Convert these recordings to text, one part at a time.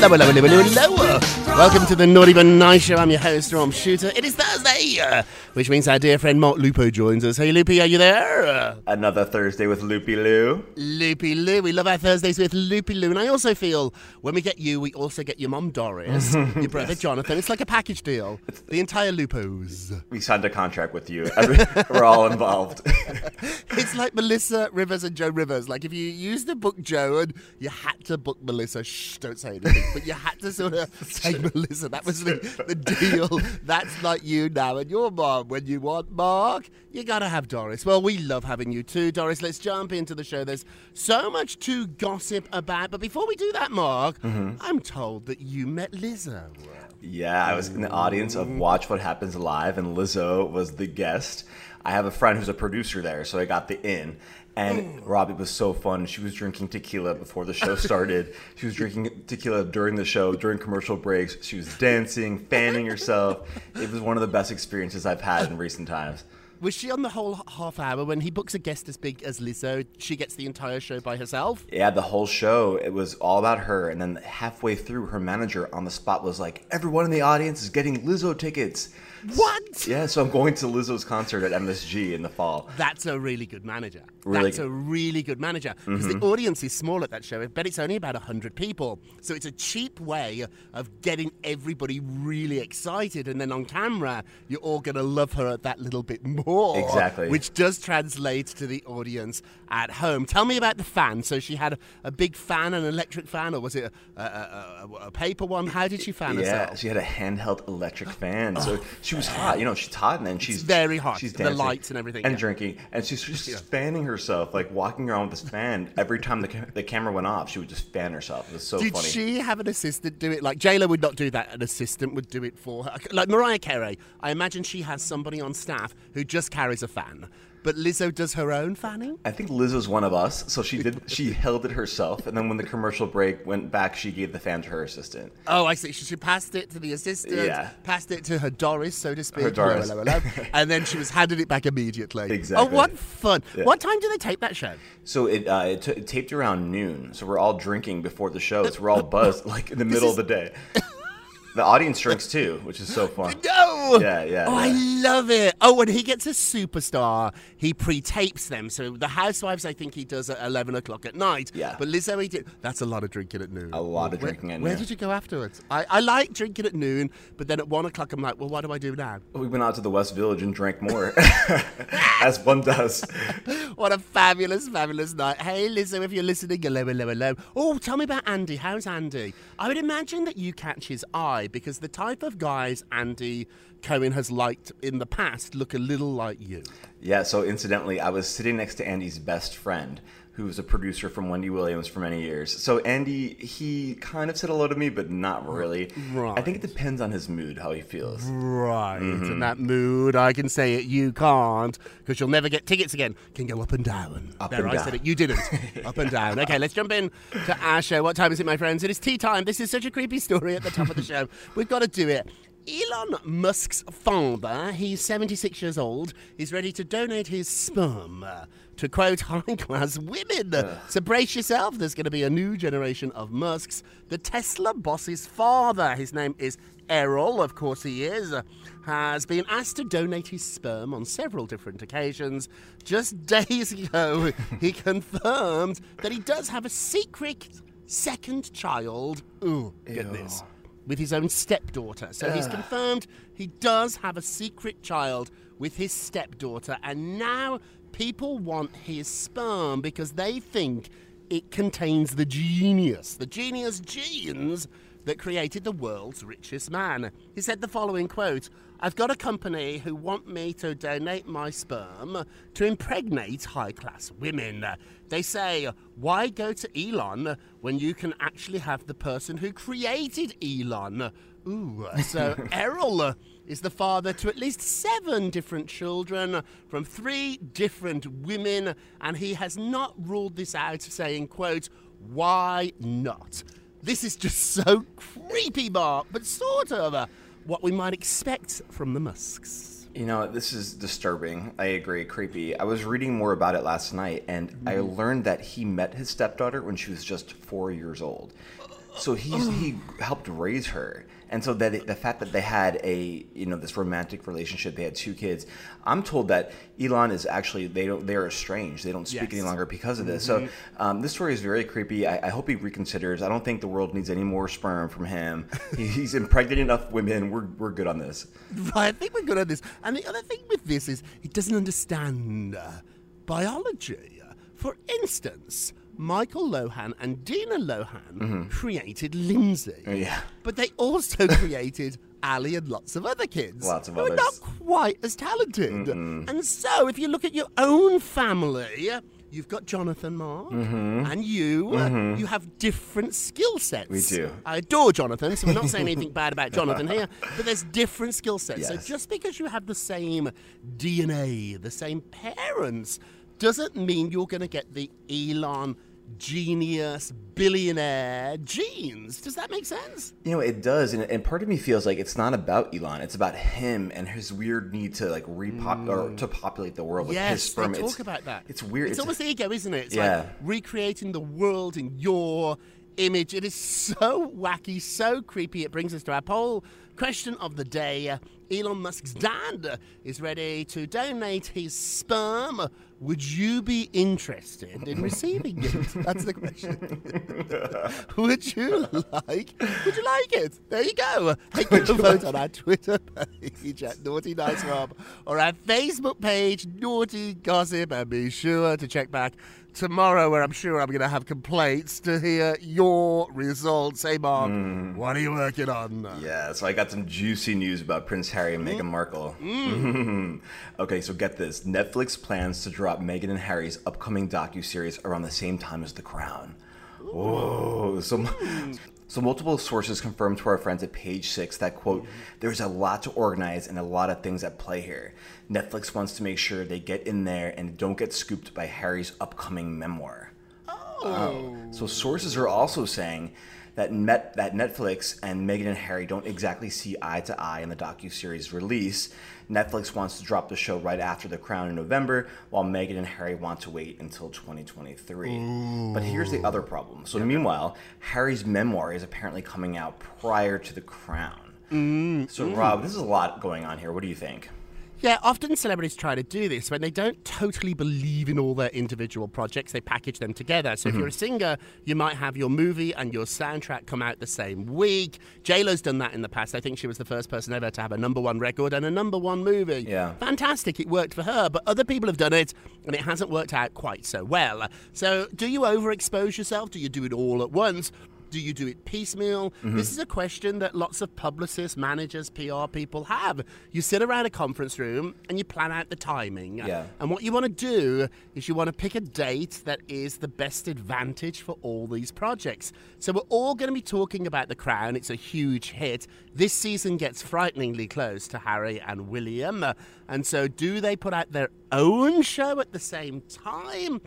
Hello, hello, hello, hello, hello. Welcome to the Naughty But Nice Show. I'm your host, Rob Shuter. It is Thursday, uh, which means our dear friend Mark Lupo joins us. Hey, Loopy, are you there? Another Thursday with Loopy Lou. Loopy Lou. We love our Thursdays with Loopy Lou. And I also feel when we get you, we also get your mum Doris, your brother Jonathan. It's like a package deal. The entire Lupos. We signed a contract with you. We're all involved. It's like Melissa Rivers and Joan Rivers. Like if you used to book Joan and you had to book Melissa, shh, don't say anything. But you had to sort of say Melissa. That was the, the deal. That's not you now and your mom. When you want Mark, you gotta have Doris. Well, we love having you too, Doris. Let's jump into the show. There's so much to gossip about. But before we do that, Mark, mm-hmm. I'm told that you met Lizzo. yeah, I was in the audience of Watch What Happens Live, and Lizzo was the guest. I have a friend who's a producer there, so I got the in. And mm. Robbie was so fun. She was drinking tequila before the show started. she was drinking tequila during the show, during commercial breaks. She was dancing, fanning herself. It was one of the best experiences I've had in recent times. Was she on the whole half hour when he books a guest as big as Lizzo? She gets the entire show by herself. Yeah, the whole show, it was all about her. And then halfway through, her manager on the spot was like, Everyone in the audience is getting Lizzo tickets. What? Yeah, so I'm going to Lizzo's concert at MSG in the fall. That's a really good manager. Really That's good. a really good manager because the mm-hmm. audience is small at that show. I bet it's only about 100 people. So it's a cheap way of getting everybody really excited. And then on camera, you're all going to love her that little bit more. Exactly. Which does translate to the audience at home. Tell me about the fan. So she had a, big fan, an electric fan, or was it a, a, a, a- paper one? How did she fan Yeah, herself? she had a handheld electric oh. fan. So oh. she was hot. You know, she's hot and then she's very hot. She's dancing. The lights and everything, And yeah. drinking. And she's just fanning herself, like walking around with this fan. Every time the, ca- the camera went off, she would just fan herself. It was so funny. Did funny. she have an assistant do it? Like JLo would not do that. An assistant would do it for her. Like Mariah Carey, I imagine she has somebody on staff who just carries a fan. But Lizzo does her own fanning. I think Lizzo's one of us, so she did. She held it herself, and then when the commercial break went back, she gave the fan to her assistant. Oh, I see. She, she passed it to the assistant, Yeah. passed it to her Doris, so to speak. Her Doris. Hello, hello, hello. and then she was handed it back immediately. Exactly. Oh, what fun. Yeah. What time do they tape that show? So it, uh, it, t- it taped around noon. So we're all drinking before the show. So we're all buzzed like in the middle of the day. The audience drinks too, which is so fun. No! Yeah, yeah, Oh, I love it. Oh, when he gets a superstar, he pre-tapes them. So the Housewives, I think he does at 11 o'clock at night. Yeah. But Lizzo, he did. That's a lot of drinking at noon. A lot of Where- drinking at Where noon. Where did you go afterwards? I, I like drinking at noon, but then at 1 o'clock, I'm like, well, what do I do now? We went out to the West Village and drank more, as one does. What a fabulous, fabulous night. Hey, Lizzo, if you're listening, hello, hello, hello. Oh, tell me about Andy. How's Andy? I would imagine that you catch his eye because the type of guys Andy Cohen has liked in the past look a little like you. Yeah. So incidentally, I was sitting next to Andy's best friend, who was a producer from Wendy Williams for many years. So Andy, he kind of said hello to me, but not really. Right. I think it depends on his mood, how he feels. Right. Mm-hmm. In that mood, I can say it. You can't because you'll never get tickets again. Can go up and down. Up there, and I down. said it. You didn't. up and down. Okay, let's jump in to our show. What time is it, my friends? It is tea time. This is such a creepy story at the top of the show. We've got to do it. Elon Musk's father, he's 76 years old, is ready to donate his sperm uh, to quote high class women. So brace yourself, there's going to be a new generation of Musks. The Tesla boss's father, his name is Errol, of course he is, has been asked to donate his sperm on several different occasions. Just days ago, he confirmed that he does have a secret second child. Ooh, goodness. With his own stepdaughter. So he's confirmed he does have a secret child with his stepdaughter, and now people want his sperm because they think it contains the genius, the genius genes that created the world's richest man. He said the following quote I've got a company who want me to donate my sperm to impregnate high class women. They say, why go to Elon when you can actually have the person who created Elon? Ooh, so Errol is the father to at least seven different children from three different women, and he has not ruled this out, saying, quote, why not? This is just so creepy, Mark, but sort of uh, what we might expect from the Musks. You know, this is disturbing. I agree, creepy. I was reading more about it last night, and I learned that he met his stepdaughter when she was just four years old. So he's, he helped raise her, and so that the fact that they had a you know this romantic relationship, they had two kids. I'm told that Elon is actually they don't they're estranged. They don't speak any longer because of this. So um, this story is very creepy. I, I hope he reconsiders. I don't think the world needs any more sperm from him. He- he's impregnated enough women. We're we're good on this. Right, I think we're good on this. And the other thing with this is he doesn't understand uh, biology. For instance, Michael Lohan and Dina Lohan created Lindsay. Mm-hmm. Yeah. But they also created Ali and lots of other kids. Lots of who are others. not quite as talented. And so, if you look at your own family, you've got Jonathan Mark and you. You have different skill sets. Mm-hmm. We do. I adore Jonathan, so we're not saying anything bad about Jonathan here, but there's different skill sets. So just because you have the same DNA, the same parents, doesn't mean you're going to get the Elon genius billionaire genes. Does that make sense? You know, it does, and, and part of me feels like it's not about Elon. It's about him and his weird need to like repop or to populate the world with his Mm. yes, sperm. they It's- talk about that. It's weird. It's, almost ego, isn't it? It's Yeah. like recreating the world in your image. It is so wacky, so creepy. It brings us to our poll question of the day. Elon Musk's dad is ready to donate his sperm. Would you be interested in receiving it? That's the question. would you like? Would you like it? There you go. Take a vote on our Twitter page at Naughty Nice Rob or our Facebook page Naughty Gossip, and be sure to check back tomorrow, where I'm sure I'm going to have complaints to hear your results. Hey, Mark, hmm. what are you working on? Yeah, so I got some juicy news about Prince Harry and Meghan mm-hmm. Markle. Mm. okay, so get this: Netflix plans to drop Meghan and Harry's upcoming docu series around the same time as The Crown. Whoa! So So multiple sources confirmed to our friends at Page Six that quote, mm-hmm. "There's a lot to organize and a lot of things at play here. Netflix wants to make sure they get in there and don't get scooped by Harry's upcoming memoir." Oh. Um, so sources are also saying that Met, that Netflix and Meghan and Harry don't exactly see eye to eye in the docu series release. Netflix wants to drop the show right after The Crown in November, while Meghan and Harry want to wait until 2023. But here's the other problem. So meanwhile, Harry's memoir is apparently coming out prior to The Crown. Mm. So mm. Rob, this is a lot going on here. What do you think? Yeah, often celebrities try to do this when they don't totally believe in all their individual projects. They package them together. So if mm-hmm. you're a singer, you might have your movie and your soundtrack come out the same week. J Lo's done that in the past. I think she was the first person ever to have a number one record and a number one movie. Yeah. fantastic. It worked for her, but other people have done it and it hasn't worked out quite so well. So do you overexpose yourself? Do you do it all at once? Do you do it piecemeal? Mm-hmm. This is a question that lots of publicists, managers, PR people have. You sit around a conference room and you plan out the timing. Yeah. And what you want to do is you want to pick a date that is the best advantage for all these projects. So we're all going to be talking about The Crown. It's a huge hit. This season gets frighteningly close to Harry and William. And so do they put out their own show at the same time?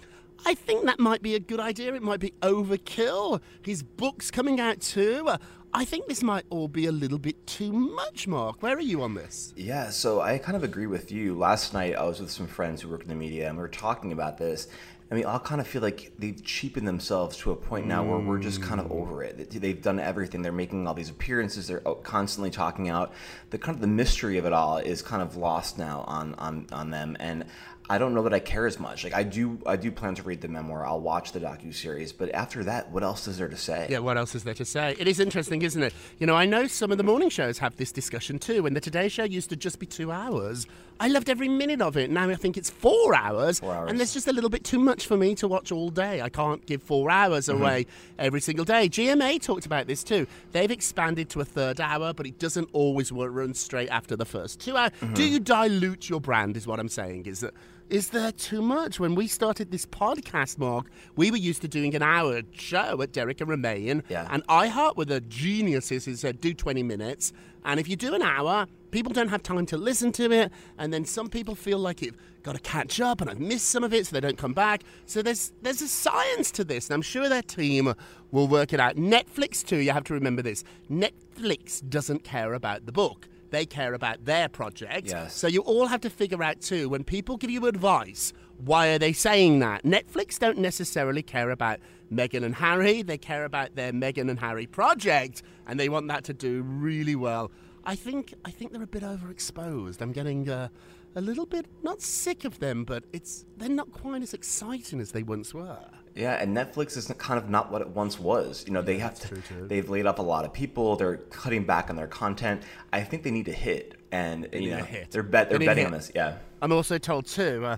I think that might be a good idea. It might be overkill. His book's coming out too. Uh, I think this might all be a little bit too much, Mark. Where are you on this? Yeah, so I kind of agree with you. Last night I was with some friends who work in the media and we were talking about this. I mean, I kind of feel like they've cheapened themselves to a point now where we're just kind of over it. They- They've done everything. They're making all these appearances. They're constantly talking out. The kind of the mystery of it all is kind of lost now on on on them. And I don't know that I care as much. Like I do, I do plan to read the memoir. I'll watch the docu series. But after that, what else is there to say? Yeah, what else is there to say? It is interesting, isn't it? You know, I know some of the morning shows have this discussion too. When the Today Show used to just be two hours, I loved every minute of it. Now I think it's four hours, Four hours. and there's just a little bit too much for me to watch all day. I can't give four hours Mm-hmm. away every single day. GMA talked about this too. They've expanded to a third hour, but it doesn't always run straight after the first two hours. Mm-hmm. Do you dilute your brand? Is what I'm saying. Is that is there too much? When we started this podcast, Mark, we were used to doing an hour show at Derek and Remain, Yeah. and iHeart were the geniuses who said do 20 minutes. And if you do an hour, people don't have time to listen to it. And then some people feel like it got to catch up and I've missed some of it, so they don't come back. So there's there's a science to this, and I'm sure their team will work it out. Netflix too. You have to remember this. Netflix doesn't care about the book. They care about their project. Yes. So you all have to figure out too when people give you advice, why are they saying that? Netflix don't necessarily care about Meghan and Harry. They care about their Meghan and Harry project, and they want that to do really well. I think I think they're a bit overexposed. I'm getting uh, a little bit not sick of them, but it's they're not quite as exciting as they once were. Yeah, and Netflix is kind of not what it once was. You know, they have to, they've laid off a lot of people. They're cutting back on their content. I think they need to hit, and you know, hit. they're bet They they're a betting on this. Yeah, I'm also told too uh,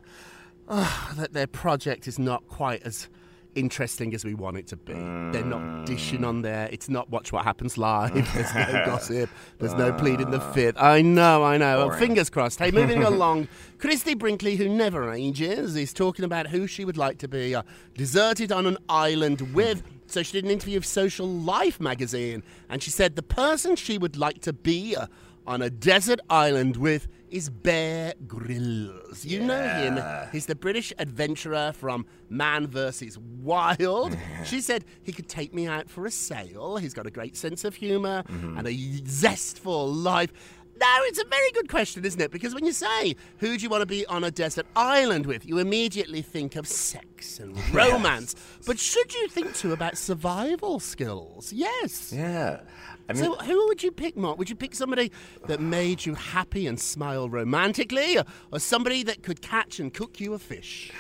uh, that their project is not quite as interesting as we want it to be. They're not dishing on there. It's not watch what happens live. There's no gossip. There's no pleading the fifth. I know, I know. Well, fingers crossed. Hey, moving along. Christie Brinkley, who never ages, is talking about who she would like to be uh, deserted on an island with. So she did an interview with Social Life magazine, and she said the person she would like to be uh, on a desert island with is Bear Grylls. You know him. He's the British adventurer from Man vs. Wild. she said he could take me out for a sail. He's got a great sense of humor mm-hmm. and a zest for life. Now, it's a very good question, isn't it? Because when you say, who do you want to be on a desert island with, you immediately think of sex and romance. But should you think too about survival skills? Yes. yeah. I mean, So, who would you pick, Mark? Would you pick somebody that made you happy and smile romantically, or, or somebody that could catch and cook you a fish?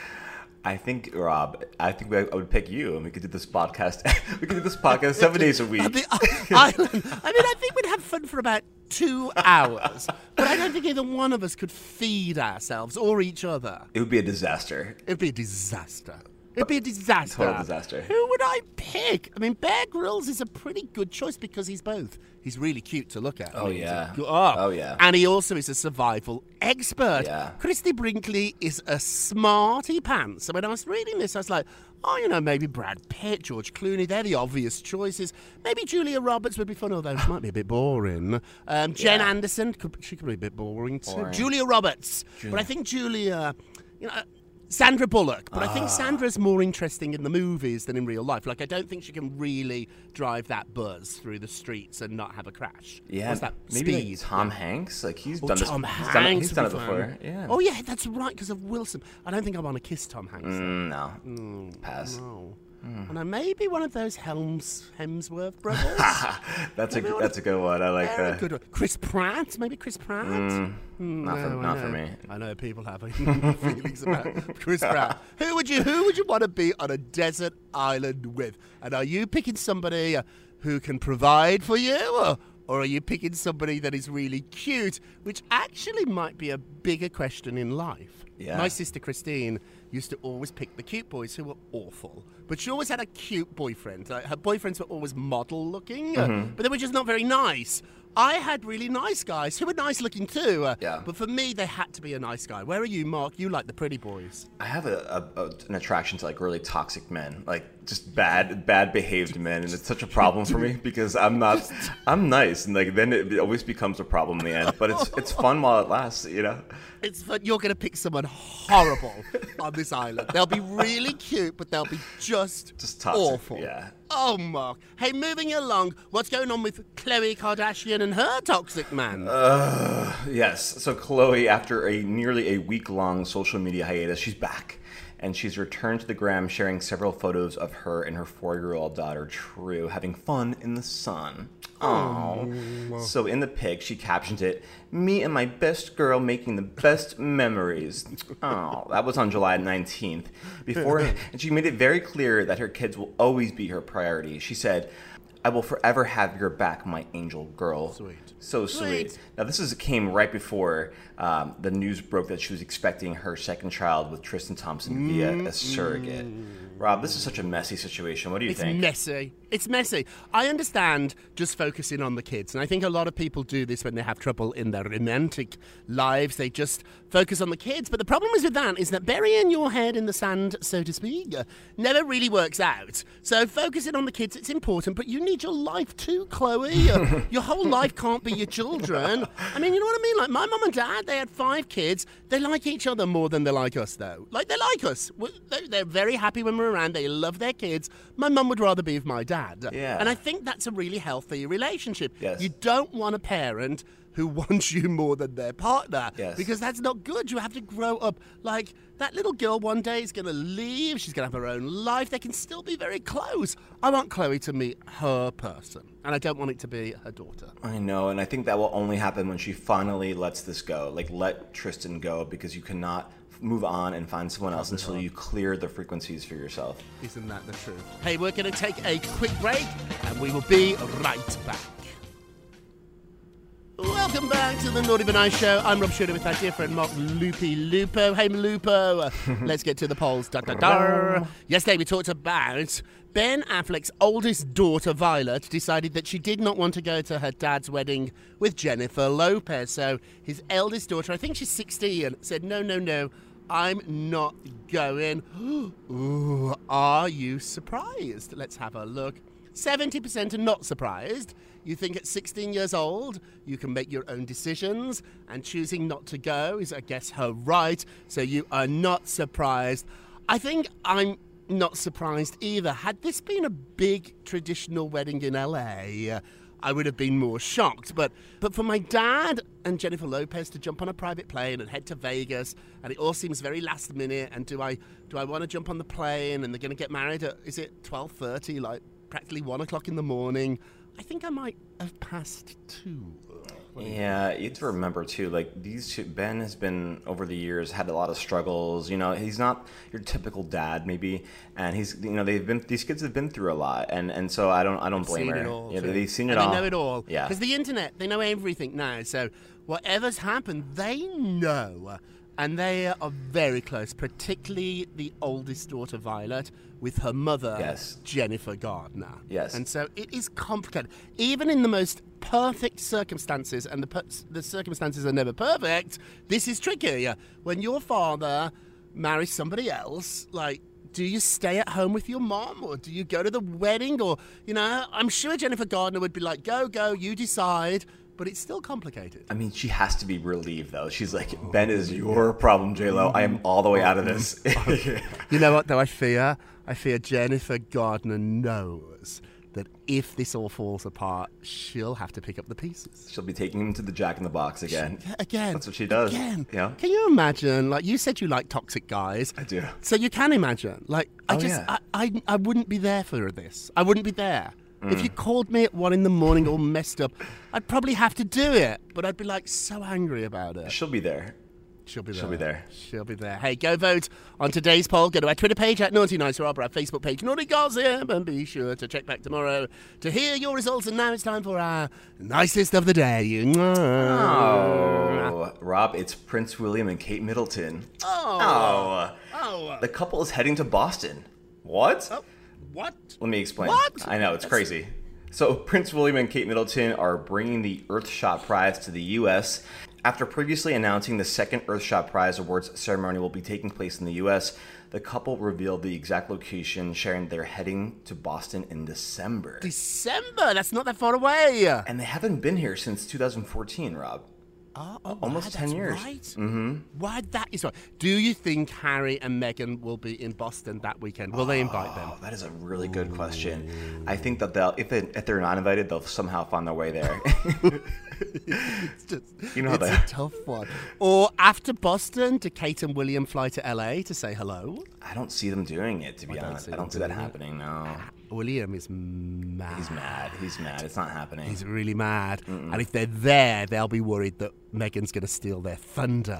I think Rob, I think we, I would pick you, and we could do this podcast. we could do this podcast seven days a week. The island. I mean, I think we'd have fun for about two hours, but I don't think either one of us could feed ourselves or each other. It would be a disaster. It'd be a disaster. It'd be a disaster. Total disaster. Who would I pick? I mean, Bear Grylls is a pretty good choice because he's both. He's really cute to look at. I Oh, mean, yeah. go- oh. Oh, yeah. And he also is a survival expert. Yeah. Christie Brinkley is a smarty pants. So when I was reading this, I was like, oh, you know, maybe Brad Pitt, George Clooney, they're the obvious choices. Maybe Julia Roberts would be fun, although she might be a bit boring. Um, Jen Yeah. Anderson, could, she could be a bit boring too. Boring. Julia Roberts. But I think Julia, you know, Sandra Bullock. But I Ah. think Sandra's more interesting in the movies than in real life. Like, I don't think she can really drive that buzz through the streets and not have a crash. Yeah, What's that? maybe Speed. like Tom Hanks. Like he's Oh, done this. Tom he's Hanks. done he's done it before. fun. Yeah. Oh yeah, that's right because of Wilson. I don't think I want to kiss Tom Hanks. Mm, no. Pass. No. Hmm. And I maybe one of those Helms Hemsworth brothers. That's a Maybe one that's a good one. I like Very that. good one. Chris Pratt, maybe Chris Pratt. Mm, Hmm, not for no, I not for me. I know people have feelings about Chris Pratt. Who would you Who would you want to be on a desert island with? And are you picking somebody uh, who can provide for you, or, or are you picking somebody that is really cute, which actually might be a bigger question in life? Yeah. My sister Christine used to always pick the cute boys who were awful, but she always had a cute boyfriend. Like, her boyfriends were always model looking, Mm-hmm. but they were just not very nice. I had really nice guys who were nice looking too. uh, Yeah. But for me, they had to be a nice guy. Where are you, Mark? You like the pretty boys. I have a, a, a an attraction to like really toxic men, like just bad bad behaved men, and it's such a problem for me because I'm not I'm nice, and like then it always becomes a problem in the end. But it's it's fun while it lasts, you know. It's fun. You're going to pick someone horrible on this island. They'll be really cute, but they'll be just, Just toxic, awful. yeah. Oh, Mark. Hey, moving along, what's going on with Khloe Kardashian and her toxic man? Uh, yes. So Khloe, after a nearly a week long social media hiatus, she's back. And she's returned to the gram, sharing several photos of her and her four year old daughter, True, having fun in the sun. Oh. So in the pic, she captioned it, Me and my best girl making the best memories. Oh, that was on July 19th. Before, and she made it very clear that her kids will always be her priority. She said, I will forever have your back, my angel girl. Sweet. So sweet. Now this is came right before um, the news broke that she was expecting her second child with Tristan Thompson via a surrogate. Rob, this is such a messy situation. What do you It's think? It's messy. It's messy. I understand just focusing on the kids, and I think a lot of people do this when they have trouble in their romantic lives. They just focus on the kids. But the problem is with that is that burying your head in the sand, so to speak, never really works out. So focusing on the kids, it's important, but you need your life too, Khloe. Uh, your whole life can't be your children. I mean, you know what I mean? Like my mum and dad, they had five kids. They like each other more than they like us, though. Like they like us. They're very happy when we're around. They love their kids. My mum would rather be with my dad. Yeah. And I think that's a really healthy relationship. Yes. You don't want a parent who wants you more than their partner. Yes. Because that's not good. You have to grow up. Like, that little girl one day is going to leave. She's going to have her own life. They can still be very close. I want Khloe to meet her person. And I don't want it to be her daughter. I know, and I think that will only happen when she finally lets this go. Like, let Tristan go because you cannot move on and find someone else until you clear the frequencies for yourself. Isn't that the truth? Hey, we're going to take a quick break and we will be right back. Welcome back to the Naughty But Nice Show. I'm Rob Shuter with our dear friend Mark Loopy Lupo. Hey, Lupo. Let's get to the polls. Da, da, da. Yesterday we talked about Ben Affleck's oldest daughter, Violet, decided that she did not want to go to her dad's wedding with Jennifer Lopez. So his eldest daughter, I think she's 16, said, no, no, no. I'm not going. Ooh, are you surprised? Let's have a look. 70% are not surprised. You think at 16 years old, you can make your own decisions, and choosing not to go is, I guess, her right, so you are not surprised. I think I'm not surprised either. Had this been a big traditional wedding in LA, I would have been more shocked. But but for my dad and Jennifer Lopez to jump on a private plane and head to Vegas, and it all seems very last minute. And do I do I want to jump on the plane? And they're going to get married at is it twelve thirty? Like practically one o'clock in the morning. I think I might have passed two. Yeah, you have to remember too. Like these two, Ben has been over the years had a lot of struggles. You know, he's not your typical dad, maybe, and he's you know they've been these kids have been through a lot, and and so I don't I don't blame seen her. it all. yeah, too. they've seen it and all. They know it all. Yeah, Because the internet, they know everything now. So whatever's happened, they know. And they are very close, particularly the oldest daughter, Violet, with her mother, Yes. Jennifer Garner. Yes. And so it is complicated. Even in the most perfect circumstances, and the, per- the circumstances are never perfect, this is tricky. When your father marries somebody else, like, do you stay at home with your mom or do you go to the wedding? Or, you know, I'm sure Jennifer Garner would be like, go, go, you decide. But it's still complicated. I mean, she has to be relieved though. She's like, oh, Ben is your problem, J Lo. I am all the way out of this. Oh, you know what, though? I fear, I fear Jennifer Garner knows that if this all falls apart, she'll have to pick up the pieces. She'll be taking him to the Jack in the Box again. Yeah, Again. That's what she does, Again. yeah. Can you imagine? Like, you said you like toxic guys. I do. So you can imagine. Like, I Oh, just, yeah. I, I, I wouldn't be there for this. I wouldn't be there. If Mm. you called me at one in the morning all messed up, I'd probably have to do it. But I'd be like so angry about it. She'll be there. She'll be there. She'll be there. She'll be there. Hey, go vote on today's poll. Go to our Twitter page at Naughty Nice Rob, or our Facebook page, Naughty Gossip, and be sure to check back tomorrow to hear your results. And now it's time for our nicest of the day. Oh, Rob, it's Prince William and Kate Middleton. Oh. Oh. The couple is heading to Boston. What? What? Let me explain. What? I know, it's crazy. So, Prince William and Kate Middleton are bringing the Earthshot Prize to the U.S. After previously announcing the second Earthshot Prize Awards ceremony will be taking place in the U.S., the couple revealed the exact location, sharing they're heading to Boston in December. December. That's not that far away. And they haven't been here since 2014, Rob. Oh, oh, Almost wow, 10 that's years. Right. Mm-hmm. Why that is right. Do you think Harry and Meghan will be in Boston that weekend? Will they invite them? Oh, that is a really good question. I think that they'll, if, they, if they're not invited, they'll somehow find their way there. It's just, You know it's a tough one. Or after Boston, do Kate and William fly to LA to say hello? I don't see them doing it, to be don't honest. I don't see that doing it. happening, no. Oh, William is mad. He's mad. He's mad. It's not happening. He's really mad. And if they're there, they'll be worried that Meghan's going to steal their thunder.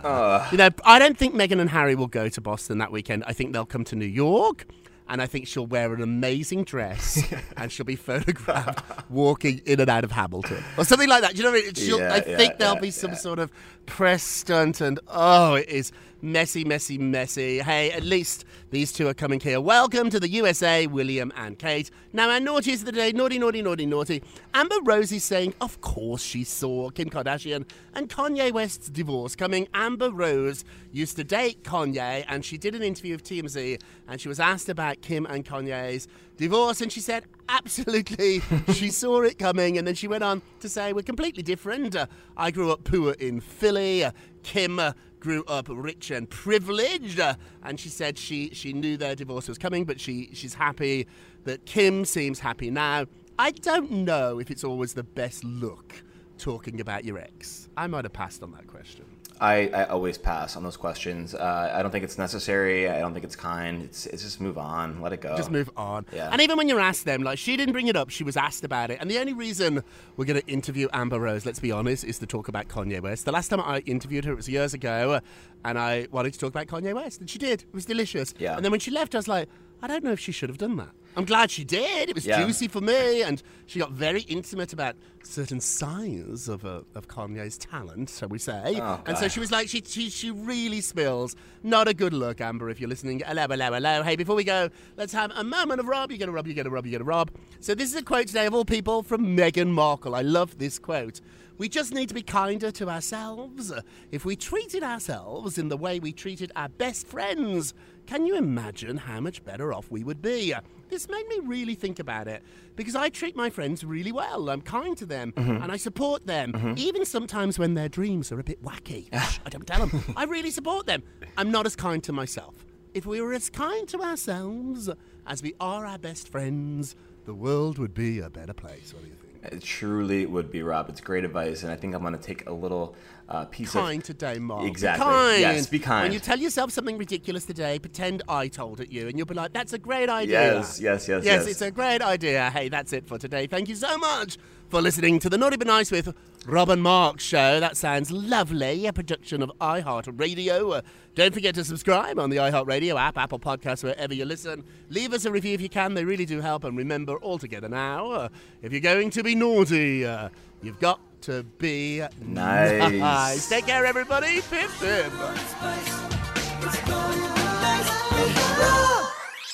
You know, I don't think Meghan and Harry will go to Boston that weekend. I think they'll come to New York. And I think she'll wear an amazing dress and she'll be photographed walking in and out of Hamilton or something like that. Do you know what I mean? She'll, Yeah, I yeah, think there'll yeah, be some sort of press stunt and oh, it is messy, messy, messy. Hey, at least these two are coming here. Welcome to the USA, William and Kate. Now, our naughties of the day naughty, naughty, naughty, naughty. Amber Rose is saying, of course she saw Kim Kardashian and Kanye West's divorce coming. Amber Rose used to date Kanye and she did an interview with TMZ and she was asked about Kim and Kanye's divorce and she said, absolutely, she saw it coming. And then she went on to say, we're completely different. I grew up poor in Philly. Kim uh, grew up rich and privileged, uh, and she said she she knew their divorce was coming, but she she's happy that Kim seems happy now. I don't know if it's always the best look talking about your ex. I might have passed on that question. I, I always pass on those questions. Uh, I don't think it's necessary. I don't think it's kind. It's, it's just move on. Let it go. Just move on. Yeah. And even when you're asked them, like she didn't bring it up, she was asked about it. And the only reason we're going to interview Amber Rose, let's be honest, is to talk about Kanye West. The last time I interviewed her, it was years ago, and I wanted to talk about Kanye West, and she did. It was delicious. Yeah. And then when she left, I was like, I don't know if she should have done that. I'm glad she did. It was Yeah. juicy for me, and she got very intimate about certain sides of uh, of Kanye's talent, shall we say? Oh, and so she was like, she, she she really spills. Not a good look, Amber. If you're listening, hello, hello, hello. Hey, before we go, let's have a moment of Rob. You get a Rob. You get a Rob. You get a Rob. So this is a quote today of all people from Meghan Markle. I love this quote. We just need to be kinder to ourselves. If we treated ourselves in the way we treated our best friends, can you imagine how much better off we would be? This made me really think about it because I treat my friends really well. I'm kind to them mm-hmm. and I support them, mm-hmm. even sometimes when their dreams are a bit wacky. I don't tell them. I really support them. I'm not as kind to myself. If we were as kind to ourselves as we are our best friends, the world would be a better place. What do you think? It truly would be, Rob. It's great advice, and I think I'm going to take a little uh, piece kind of. Kind today, Mark. Exactly. Be kind. Yes, be kind. When you tell yourself something ridiculous today, pretend I told it you, and you'll be like, "That's a great idea." Yes, yes, yes, yes. yes. it's a great idea. Hey, that's it for today. Thank you so much for listening to the Naughty But Nice with Rob and Mark show. That sounds lovely. A production of iHeartRadio. Don't forget to subscribe on the iHeartRadio app, Apple Podcasts, wherever you listen. Leave us a review if you can. They really do help. And remember, all together now, uh, if you're going to be naughty, uh, you've got to be Nice. nice. Take care, everybody. Pip, pip.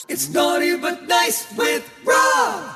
It's naughty but nice with Rob.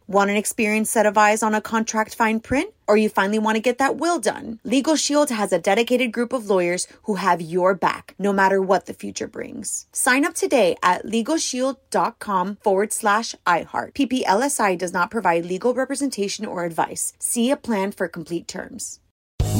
Want an experienced set of eyes on a contract fine print? Or you finally want to get that will done? Legal Shield has a dedicated group of lawyers who have your back, no matter what the future brings. Sign up today at LegalShield.com forward slash iHeart. PPLSI does not provide legal representation or advice. See a plan for complete terms.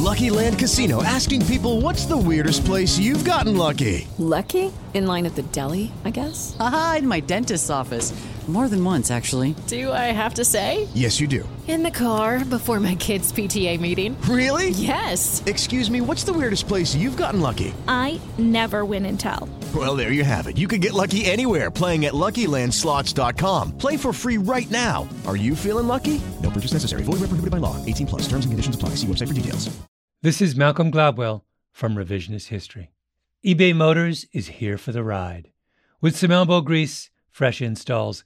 Lucky Land Casino asking people what's the weirdest place you've gotten lucky? Lucky? In line at the deli, I guess? Aha, in my dentist's office. More than once, actually. Do I have to say? Yes, you do. In the car before my kids' PTA meeting. Really? Yes. Excuse me, what's the weirdest place you've gotten lucky? I never win and tell. Well, there you have it. You can get lucky anywhere playing at LuckyLandSlots.com. Play for free right now. Are you feeling lucky? No purchase necessary. Void where prohibited by law. 18 plus. Terms and conditions apply. See website for details. This is Malcolm Gladwell from Revisionist History. eBay Motors is here for the ride. With some elbow grease, fresh installs,